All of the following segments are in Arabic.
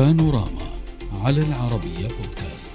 بانوراما على العربية بودكاست.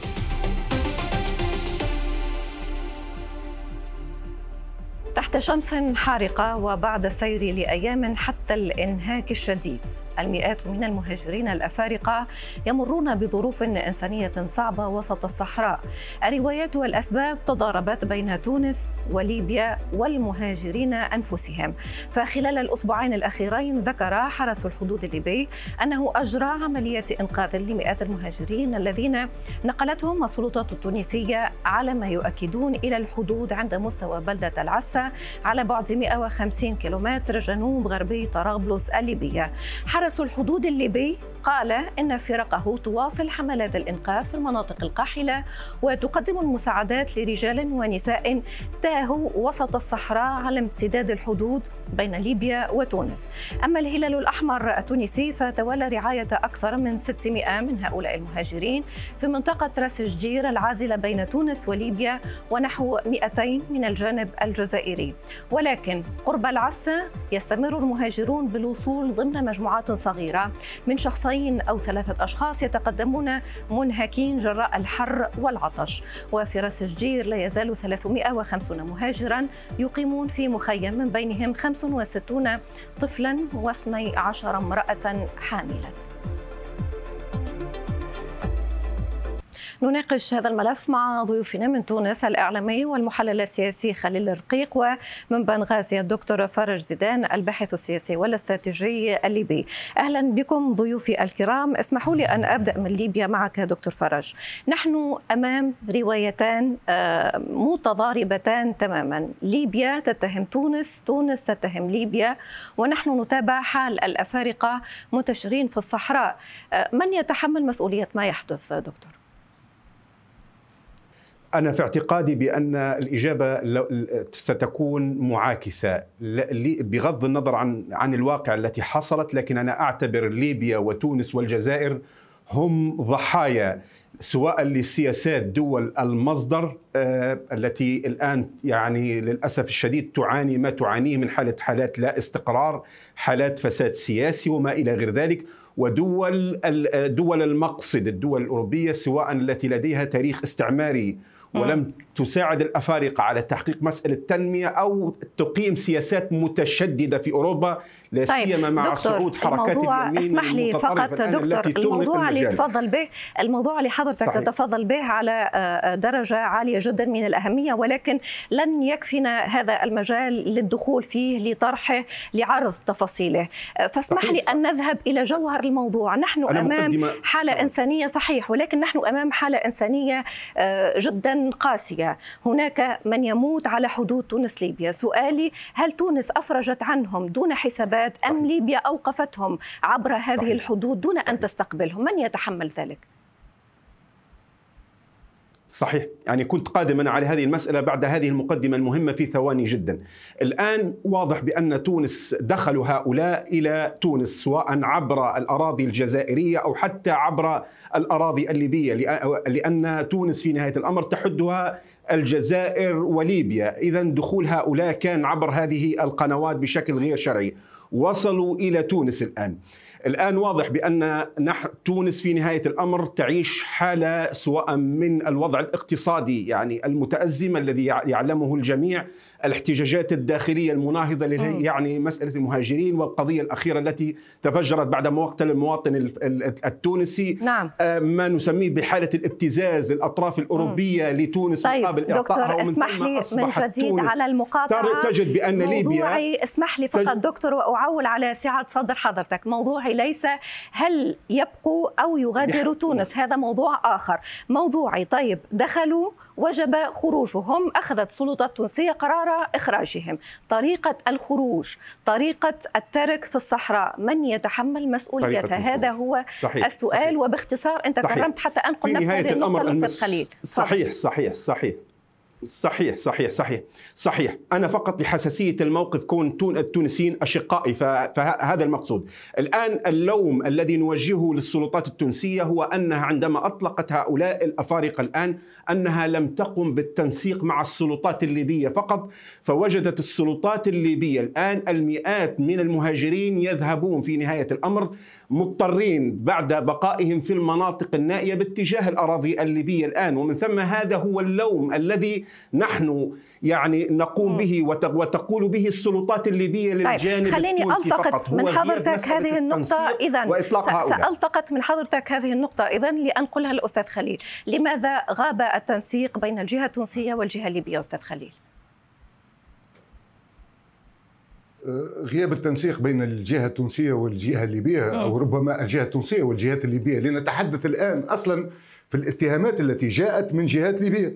تحت شمس حارقة وبعد السير لأيام حتى الإنهاك الشديد. المئات من المهاجرين الأفارقة يمرون بظروف إنسانية صعبة وسط الصحراء. الروايات والأسباب تضاربت بين تونس وليبيا والمهاجرين أنفسهم. فخلال الأسبوعين الأخيرين ذكر حرس الحدود الليبي أنه أجرى عملية إنقاذ لمئات المهاجرين الذين نقلتهم السلطات التونسية على ما يؤكدون إلى الحدود عند مستوى بلدة العسة على بعد 150 كيلومتر جنوب غربي طرابلس الليبية. حرس الحدود الليبي قال إن فرقه تواصل حملات الإنقاذ في المناطق القاحلة وتقدم المساعدات لرجال ونساء تاهوا وسط الصحراء على امتداد الحدود بين ليبيا وتونس. أما الهلال الأحمر التونسي فتولى رعاية أكثر من 600 من هؤلاء المهاجرين في منطقة راس الجير العازلة بين تونس وليبيا ونحو 200 من الجانب الجزائري. ولكن قرب العسة يستمر المهاجرون بالوصول ضمن مجموعات صغيرة. من شخصين أو ثلاثة أشخاص يتقدمون منهكين جراء الحر والعطش. وفي رأس الجير لا يزال 350 مهاجرا يقيمون في مخيم من بينهم 65 طفلا و12 امرأة حاملا. نناقش هذا الملف مع ضيوفنا من تونس الإعلامي والمحلل السياسي خليل الرقيق ومن بنغازي الدكتور فرج زيدان الباحث السياسي والاستراتيجي الليبي. أهلا بكم ضيوفي الكرام. اسمحوا لي أن أبدأ من ليبيا معك دكتور فرج. نحن أمام روايتان متضاربتان تماما. ليبيا تتهم تونس تونس تتهم ليبيا ونحن نتابع حال الأفارقة منتشرين في الصحراء. من يتحمل مسؤولية ما يحدث دكتور؟ أنا في اعتقادي بأن الإجابة ستكون معاكسة. بغض النظر عن عن الواقع التي حصلت لكن أنا أعتبر ليبيا وتونس والجزائر هم ضحايا سواء لسياسات دول المصدر آه التي الآن يعني للأسف الشديد تعاني ما تعانيه من حالة حالات لا استقرار، حالات فساد سياسي وما إلى غير ذلك، ودول دول المقصد الدول الأوروبية سواء التي لديها تاريخ استعماري ولم تساعد الأفارقة على تحقيق مسألة التنميه أو تقيم سياسات متشددة في أوروبا لا طيب سيما مع صعود حركات اليمين اسمح لي فقط دكتور الموضوع اللي تفضل به الموضوع اللي حضرتك صحيح. تتفضل به على درجة عالية جدا من الأهمية ولكن لن يكفينا هذا المجال للدخول فيه لطرحه لعرض تفاصيله. فاسمح لي أن نذهب إلى جوهر الموضوع. نحن أمام حالة إنسانية صحيح ولكن نحن أمام حالة إنسانية جدا قاسية. هناك من يموت على حدود تونس ليبيا. سؤالي هل تونس أفرجت عنهم دون حسابات؟ أم ليبيا أوقفتهم عبر هذه صحيح. الحدود دون أن تستقبلهم؟ من يتحمل ذلك؟ صحيح. يعني كنت قادما على هذه المسألة بعد هذه المقدمة المهمة في ثواني جدا. الآن واضح بأن تونس دخلوا هؤلاء إلى تونس سواء عبر الأراضي الجزائرية أو حتى عبر الأراضي الليبية لأن تونس في نهاية الأمر تحدها الجزائر وليبيا. إذا دخول هؤلاء كان عبر هذه القنوات بشكل غير شرعي. وصلوا إلى تونس الآن. الآن واضح نحن تونس في نهاية الأمر تعيش حالة سواء من الوضع الاقتصادي يعني المتأزم الذي يعلمه الجميع الاحتجاجات الداخلية المناهضة يعني مسألة المهاجرين والقضية الأخيرة التي تفجرت بعد مقتل المواطن التونسي. نعم. ما نسميه بحالة الابتزاز للأطراف الأوروبية م. لتونس طيب مقابل ومن اسمح لي من جديد على المقاطعة. تجد بأن ليبيا اسمح لي فقط دكتور وأعول على سعة صدر حضرتك. موضوعي ليس هل يبقوا أو يغادروا تونس. هذا موضوع آخر. موضوعي طيب دخلوا وجب خروجهم أخذت السلطات التونسية إخراجهم. طريقة الخروج طريقة الترك في الصحراء. من يتحمل مسؤوليتها؟ هذا هو صحيح السؤال. صحيح. وباختصار أنت صحيح. كرمت حتى أنقل نفس هذه النقطة الأستاذ خليل. صحيح صحيح صحيح. صحيح صحيح صحيح صحيح. أنا فقط لحساسية الموقف كون التونسيين أشقائي فهذا المقصود. الآن اللوم الذي نوجهه للسلطات التونسية هو أنها عندما أطلقت هؤلاء الأفارقة الآن أنها لم تقم بالتنسيق مع السلطات الليبية فقط فوجدت السلطات الليبية الآن المئات من المهاجرين يذهبون في نهاية الأمر مضطرين بعد بقائهم في المناطق النائية باتجاه الأراضي الليبية الآن. ومن ثم هذا هو اللوم الذي نحن يعني نقوم به وتقول به السلطات الليبية طيب، للجانب طيب خليني ألتقط من حضرتك هذه النقطة. اذا سألتقط من حضرتك هذه النقطة. اذا لأنقلها الأستاذ خليل. لماذا غاب التنسيق بين الجهة التونسية والجهة الليبية أستاذ خليل؟ غياب التنسيق بين الجهة التونسية والجهة الليبية أو ربما الجهة التونسية والجهات الليبية. لنتحدث الآن أصلا في الاتهامات التي جاءت من جهات ليبية.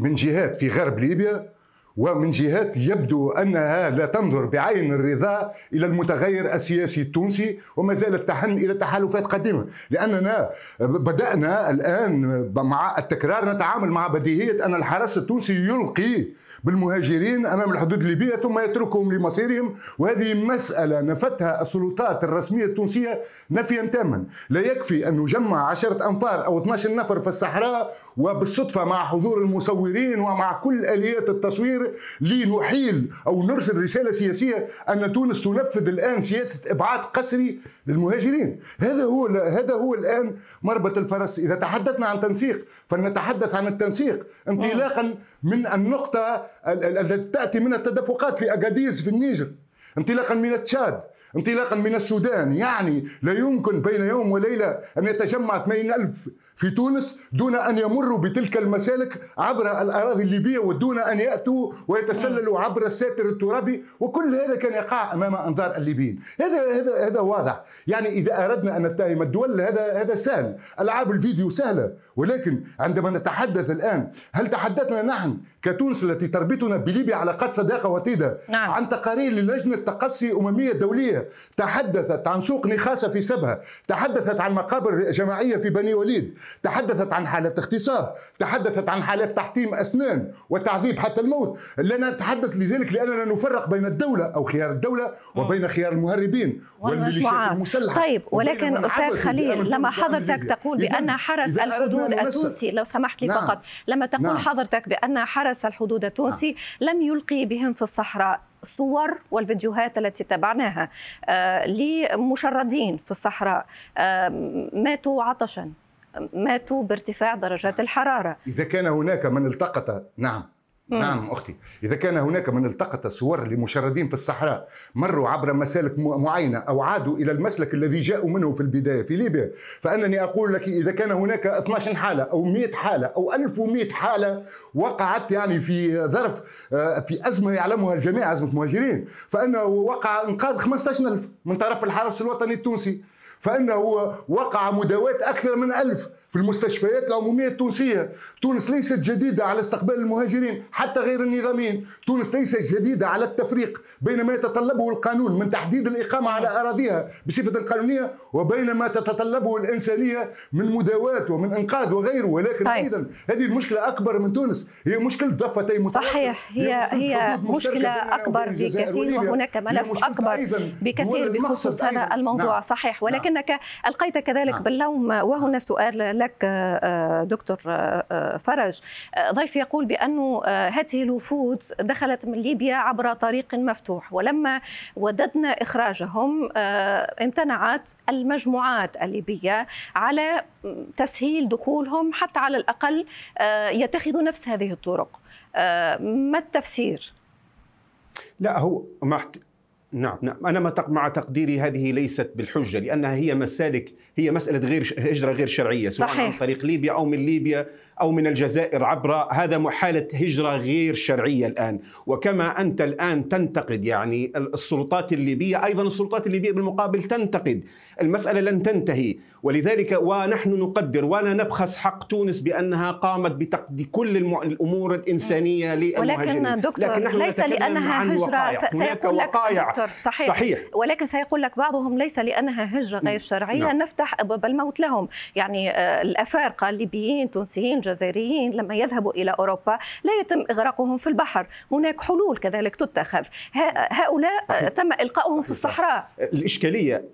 من جهات في غرب ليبيا ومن جهات يبدو أنها لا تنظر بعين الرضا إلى المتغير السياسي التونسي وما زالت تحن إلى تحالفات قديمة. لأننا بدأنا الآن مع التكرار نتعامل مع بديهية أن الحرس التونسي يلقي بالمهاجرين أمام الحدود الليبيه ثم يتركهم لمصيرهم. وهذه مسألة نفتها السلطات الرسمية التونسية نفيا تاما. لا يكفي أن نجمع عشرة أنفار أو 12 نفر في الصحراء وبالصدفة مع حضور المصورين ومع كل آليات التصوير لنحيل أو نرسل رسالة سياسية أن تونس تنفذ الآن سياسة إبعاد قسري للمهاجرين. هذا هو هذا هو الآن مربط الفرس. إذا تحدثنا عن تنسيق فلنتحدث عن التنسيق انطلاقا من النقطة التي تأتي من التدفقات في أكاديز في النيجر. انطلاقا من تشاد انطلاقا من السودان. يعني لا يمكن بين يوم وليلة أن يتجمع 80 ألف في تونس دون أن يمروا بتلك المسالك عبر الأراضي الليبية ودون أن يأتوا ويتسللوا عبر الساتر الترابي. وكل هذا كان يقع أمام أنظار الليبيين. هذا هذا هذا واضح. يعني إذا أردنا أن نتهم الدول هذا هذا سهل. ألعاب الفيديو سهلة. ولكن عندما نتحدث الآن هل تحدثنا نحن كتونس التي تربطنا بليبيا علاقات صداقة وطيدة نعم. عن تقارير للجنة تقصي أممية دولية تحدثت عن سوق نخاسة في سبها. تحدثت عن مقابر جماعية في بني وليد. تحدثت عن حالة اغتصاب. تحدثت عن حالات تحطيم أسنان وتعذيب حتى الموت. لا نتحدث لذلك لأننا نفرق بين الدولة أو خيار الدولة وبين خيار المهربين والميليشيات المسلحة. طيب ولكن أستاذ خليل لما حضرتك تقول بأن حرس الحدود التونسي لو سمحت لي نعم. فقط لما تقول نعم. حضرتك بأن حرس الحدود التونسي نعم. لم يلقي بهم في الصحراء. الصور والفيديوهات التي تابعناها آه لمشردين في الصحراء آه ماتوا عطشا ماتوا بارتفاع درجات الحرارة. إذا كان هناك من التقط نعم. نعم أختي. إذا كان هناك من التقط صور لمشردين في الصحراء مروا عبر مسالك معينة أو عادوا إلى المسلك الذي جاءوا منه في البداية في ليبيا. فأنني أقول لك إذا كان هناك 12 حالة أو 100 حالة أو 1100 حالة وقعت يعني في ظرف آه، في أزمة يعلمها الجميع أزمة مهاجرين. فأنه وقع إنقاذ 15000 من طرف الحرس الوطني التونسي. فإنه وقع مداواة أكثر من ألف في المستشفيات العمومية التونسية. تونس ليست جديدة على استقبال المهاجرين حتى غير النظاميين. تونس ليست جديدة على التفريق بين ما يتطلبه القانون من تحديد الإقامة على أراضيها بصفة قانونية وبين ما تتطلبه الإنسانية من مداواة ومن إنقاذ وغيره. ولكن طيب. أيضا هذه المشكلة أكبر من تونس. هي مشكلة ضفتي صحيح. هي هي, هي مشكلة أكبر بكثير وهناك ملف أكبر بكثير بخصوص هذا الموضوع. نعم. صحيح. ولكنك نعم. ألقيت كذلك نعم. باللوم وهنا سؤال لك آه، دكتور آه، فرج آه، ضيف يقول بأن هذه الوفود دخلت من ليبيا عبر طريق مفتوح ولما وددنا إخراجهم امتنعت المجموعات الليبية على تسهيل دخولهم حتى على الأقل يتخذوا نفس هذه الطرق ما التفسير؟ لا هو نعم. نعم. أنا مع تقديري هذه ليست بالحجة لأنها هي مسالك هي مسألة غير هجرة غير شرعية سواء صحيح. عن طريق ليبيا أو من ليبيا أو من الجزائر عبر هذا حالة هجرة غير شرعية الآن. وكما أنت الآن تنتقد يعني السلطات الليبية أيضا السلطات الليبية بالمقابل تنتقد. المسألة لن تنتهي. ولذلك ونحن نقدر ولا نبخس حق تونس بأنها قامت بتقديم كل الأمور الإنسانية للمهاجرين. ولكن دكتور لكن نحن ليس لأنها هجرة. سيكون لك وقائع دكتور صحيح. صحيح. ولكن سيقول لك بعضهم ليس لأنها هجرة غير شرعية نعم. نفتح ابواب الموت لهم. يعني آه، الأفارقة الليبيين تونسيين جزائريين لما يذهبوا إلى أوروبا لا يتم إغراقهم في البحر. هناك حلول كذلك تتخذ. هؤلاء آه، تم إلقاؤهم في الصحراء. الإشكالية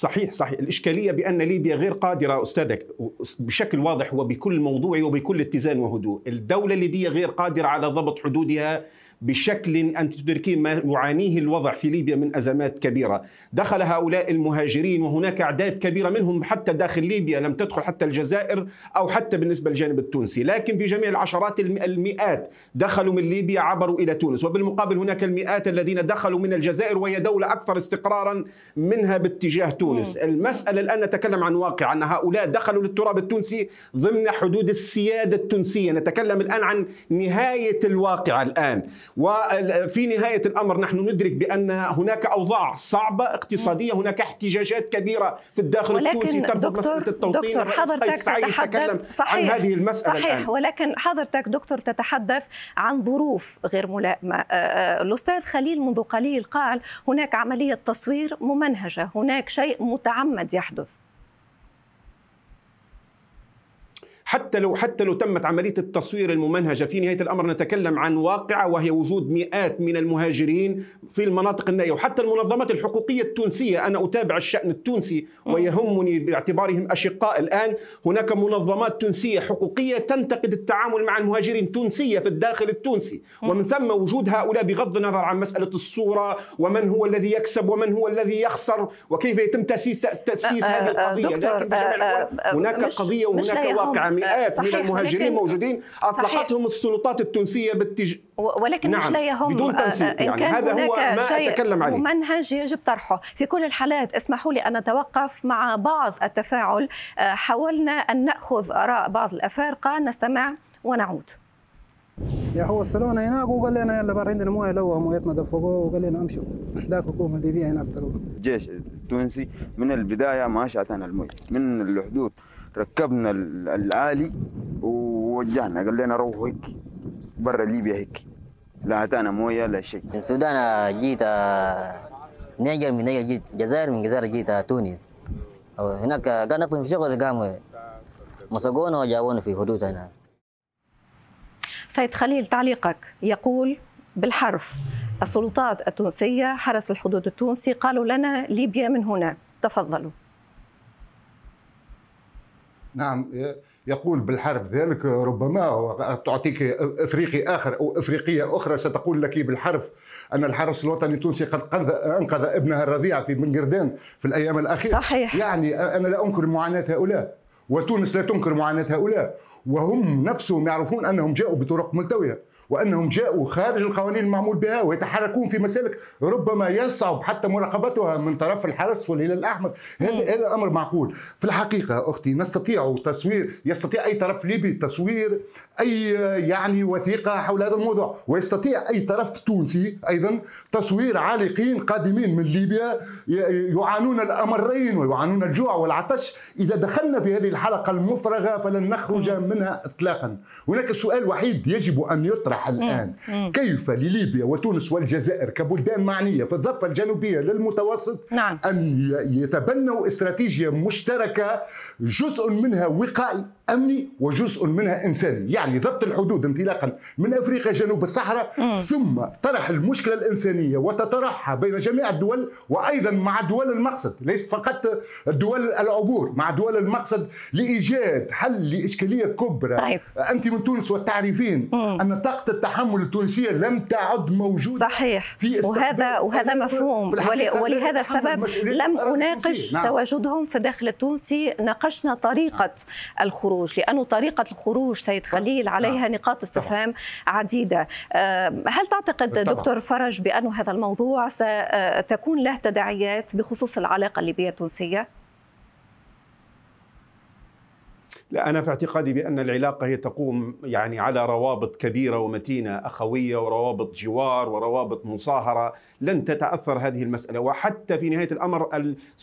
صحيح صحيح. الإشكالية بأن ليبيا غير قادرة أستاذك بشكل واضح وبكل موضوع وبكل اتزان وهدوء. الدولة الليبية غير قادرة على ضبط حدودها بشكل أنت تدركين ما يعانيه الوضع في ليبيا من أزمات كبيرة. دخل هؤلاء المهاجرين وهناك أعداد كبيرة منهم حتى داخل ليبيا لم تدخل حتى الجزائر أو حتى بالنسبة للجانب التونسي. لكن في جميع العشرات الم- المئات دخلوا من ليبيا عبروا إلى تونس. وبالمقابل هناك المئات الذين دخلوا من الجزائر وهي دولة أكثر استقرارا منها باتجاه تونس. المسألة الآن نتكلم عن واقع أن هؤلاء دخلوا للتراب التونسي ضمن حدود السيادة التونسية. نتكلم الآن عن نهاية الواقع الآن. وفي نهاية الأمر نحن ندرك بأن هناك أوضاع صعبة اقتصادية هناك احتجاجات كبيرة في الداخل التونسي ترفض مسألة التوطين. دكتور حضرتك تكلم تتحدث صحيح عن هذه المسألة صحيح. الآن. ولكن حضرتك دكتور تتحدث عن ظروف غير ملائمة آه، آه، الأستاذ خليل منذ قليل قال هناك عملية تصوير ممنهجة هناك شيء متعمد يحدث. حتى لو حتى لو تمت عملية التصوير الممنهجة في نهاية الأمر نتكلم عن واقعة وهي وجود مئات من المهاجرين في المناطق النائية وحتى المنظمات الحقوقية التونسية. أنا أتابع الشأن التونسي ويهمني باعتبارهم أشقاء الآن. هناك منظمات تونسية حقوقية تنتقد التعامل مع المهاجرين تونسية في الداخل التونسي. ومن ثم وجود هؤلاء بغض النظر عن مسألة الصورة ومن هو الذي يكسب ومن هو الذي يخسر وكيف يتم تاسيس تأسيس آه، هذه آه، القضية؟ دكتور، لكن آه، هناك قضية وهناك يهم. آه، مئات من المهاجرين ولكن- موجودين صحيح. أطلقتهم السلطات التونسية باتجاه و- ولكن نعم، مش لا يهم بدون آه، آه، تنسيق إن يعني كان هذا هو ما شيء أتكلم عليه. ممنهج يجب طرحه. في كل الحالات اسمحوا لي أن أتوقف مع بعض التفاعل. آه، حاولنا أن نأخذ آراء بعض الأفارقة. نستمع ونعود. يا هو وصلونا هناك وقال لنا يلا بقى عندنا موية لو مويتنا دفقوه وقال لنا امشوا ذاك حكومه ليبيا هنا بتروح. الجيش التونسي من البداية ما شاتنا المي من الحدود. ركبنا ال- العالي ووجهنا قال لنا روحوا هيك برا ليبيا هيك. لا عطانا مويه لا شيء. من السودان جيت آه، نيجر من نيجر جيت جزائر من جزائر جيت آه، تونس. أو هناك آه، كان نقطة في شغل قاموا مسكونا وجابونا في حدود هنا. سيد خليل تعليقك. يقول بالحرف السلطات التونسية حرس الحدود التونسي قالوا لنا ليبيا من هنا. تفضلوا. نعم يقول بالحرف ذلك ربما تعطيك إفريقي آخر أو إفريقية أخرى ستقول لك بالحرف أن الحرس الوطني التونسي قد قذ- أنقذ ابنها الرضيع في بن قردان في الأيام الأخيرة صحيح. يعني أنا لا أنكر معاناة هؤلاء وتونس لا تنكر معاناة هؤلاء وهم نفسهم يعرفون أنهم جاءوا بطرق ملتوية وأنهم جاءوا خارج القوانين المعمول بها ويتحركون في مسالك ربما يصعب حتى مراقبتها من طرف الحرس والهلال الأحمر. هذا هذا أمر معقول. في الحقيقة أختي نستطيع تصوير يستطيع أي طرف ليبي تصوير أي يعني وثيقة حول هذا الموضوع. ويستطيع أي طرف تونسي أيضا تصوير عالقين قادمين من ليبيا. يعانون الأمرين ويعانون الجوع والعطش. إذا دخلنا في هذه الحلقة المفرغة فلن نخرج منها اطلاقا. هناك سؤال وحيد يجب أن يطرح. الآن. كيف لليبيا وتونس والجزائر كبلدان معنية في الضفة الجنوبية للمتوسط نعم. ي- يتبنوا استراتيجية مشتركة جزء منها وقائي أمني وجزء منها إنساني. يعني ضبط الحدود انطلاقا من أفريقيا جنوب الصحراء ثم طرح المشكلة الإنسانية وتطرحها بين جميع الدول وأيضا مع دول المقصد ليست فقط دول العبور مع دول المقصد لإيجاد حل لإشكالية كبرى. طيب. أنت من تونس وتعرفين أن طاقه التحمل التونسية لم تعد موجودة صحيح. في وهذا وهذا مفهوم. ولهذا السبب لم أناقش. نعم. تواجدهم في الداخل التونسي. ناقشنا طريقة الخروج لأنه طريقة الخروج سيد خليل عليها نقاط استفهام عديدة. آه، هل تعتقد بالطبع. دكتور فرج بأن هذا الموضوع ستكون له تداعيات بخصوص العلاقة الليبية التونسية لا أنا في اعتقادي بأن العلاقة هي تقوم يعني على روابط كبيرة ومتينة أخوية وروابط جوار وروابط مصاهرة. لن تتأثر هذه المسألة. وحتى في نهاية الأمر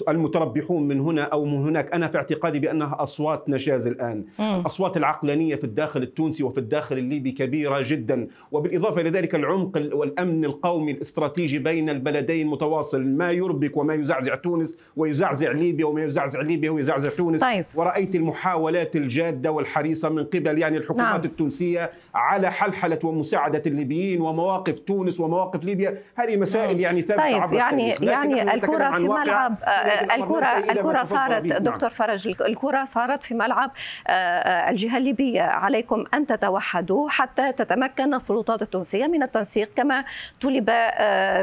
المتربحون من هنا أو من هناك أنا في اعتقادي بأنها أصوات نشاز الآن. أصوات العقلانية في الداخل التونسي وفي الداخل الليبي كبيرة جدا. وبالإضافة إلى ذلك العمق والأمن القومي الاستراتيجي بين البلدين متواصل. ما يربك وما يزعزع تونس ويزعزع ليبيا وما يزعزع ليبيا ويزعزع تونس. طيب. ورأيت المحاولات الجادة والحريصة من قبل يعني الحكومات نعم. التونسية على حلحلة ومساعدة الليبيين ومواقف تونس ومواقف ليبيا. هذه مسائل يعني ثابتة طيب عبر يعني يعني الكرة في ملعب آه، الكره الكرة صارت نعم. دكتور فرج الكرة صارت في ملعب آه، آه، الجهة الليبية. عليكم أن تتوحدوا حتى تتمكن السلطات التونسية من التنسيق كما طلب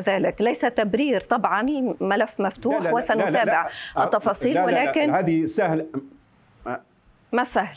ذلك. ليس تبرير طبعا ملف مفتوح لا لا وسنتابع لا لا لا التفاصيل لا لا ولكن هذه سهل ما سهل.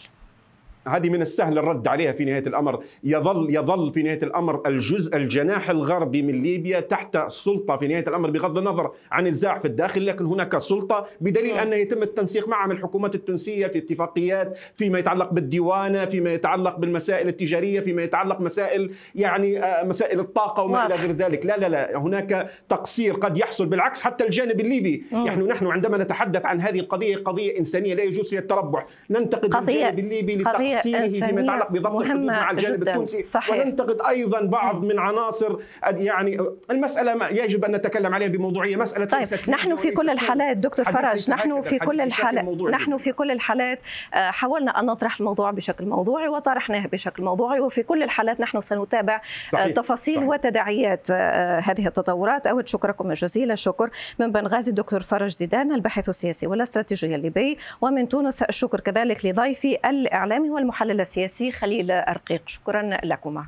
هذه من السهل الرد عليها في نهاية الأمر. يظل يظل في نهاية الأمر الجزء الجناح الغربي من ليبيا تحت السلطة في نهاية الأمر بغض النظر عن النزاع في الداخل لكن هناك سلطة بدليل أنه يتم التنسيق مع الحكومات التونسية في اتفاقيات فيما يتعلق بالديوانة فيما يتعلق بالمسائل التجارية فيما يتعلق مسائل يعني آه، مسائل الطاقة وما إلى غير ذلك. لا لا لا هناك تقصير قد يحصل بالعكس حتى الجانب الليبي. نحن نحن عندما نتحدث عن هذه القضية قضية إنسانية لا يجوز فيها التربع ننتقد الجانب الليبي لتقصير تأثيره فيما يتعلق بضبط الحدود مع الجانب جداً. التونسي صحيح. وننتقد أيضا بعض من عناصر يعني المسألة ما يجب أن نتكلم عليها بموضوعية مسألة طيب نحن في كل الحالات دكتور فرج نحن في كل الحالات نحن في كل الحالات حاولنا أن نطرح الموضوع بشكل موضوعي وطرحناه بشكل موضوعي وفي كل الحالات نحن سنتابع آه، صحيح. تفاصيل صحيح. وتداعيات آه، هذه التطورات أود شكركم جزيل الشكر من بنغازي الدكتور فرج زيدان الباحث السياسي والأستراتيجي الليبي ومن تونس الشكر كذلك لضيفي الإعلامي والمحلل السياسي خليل أرقيق. شكرا لكما.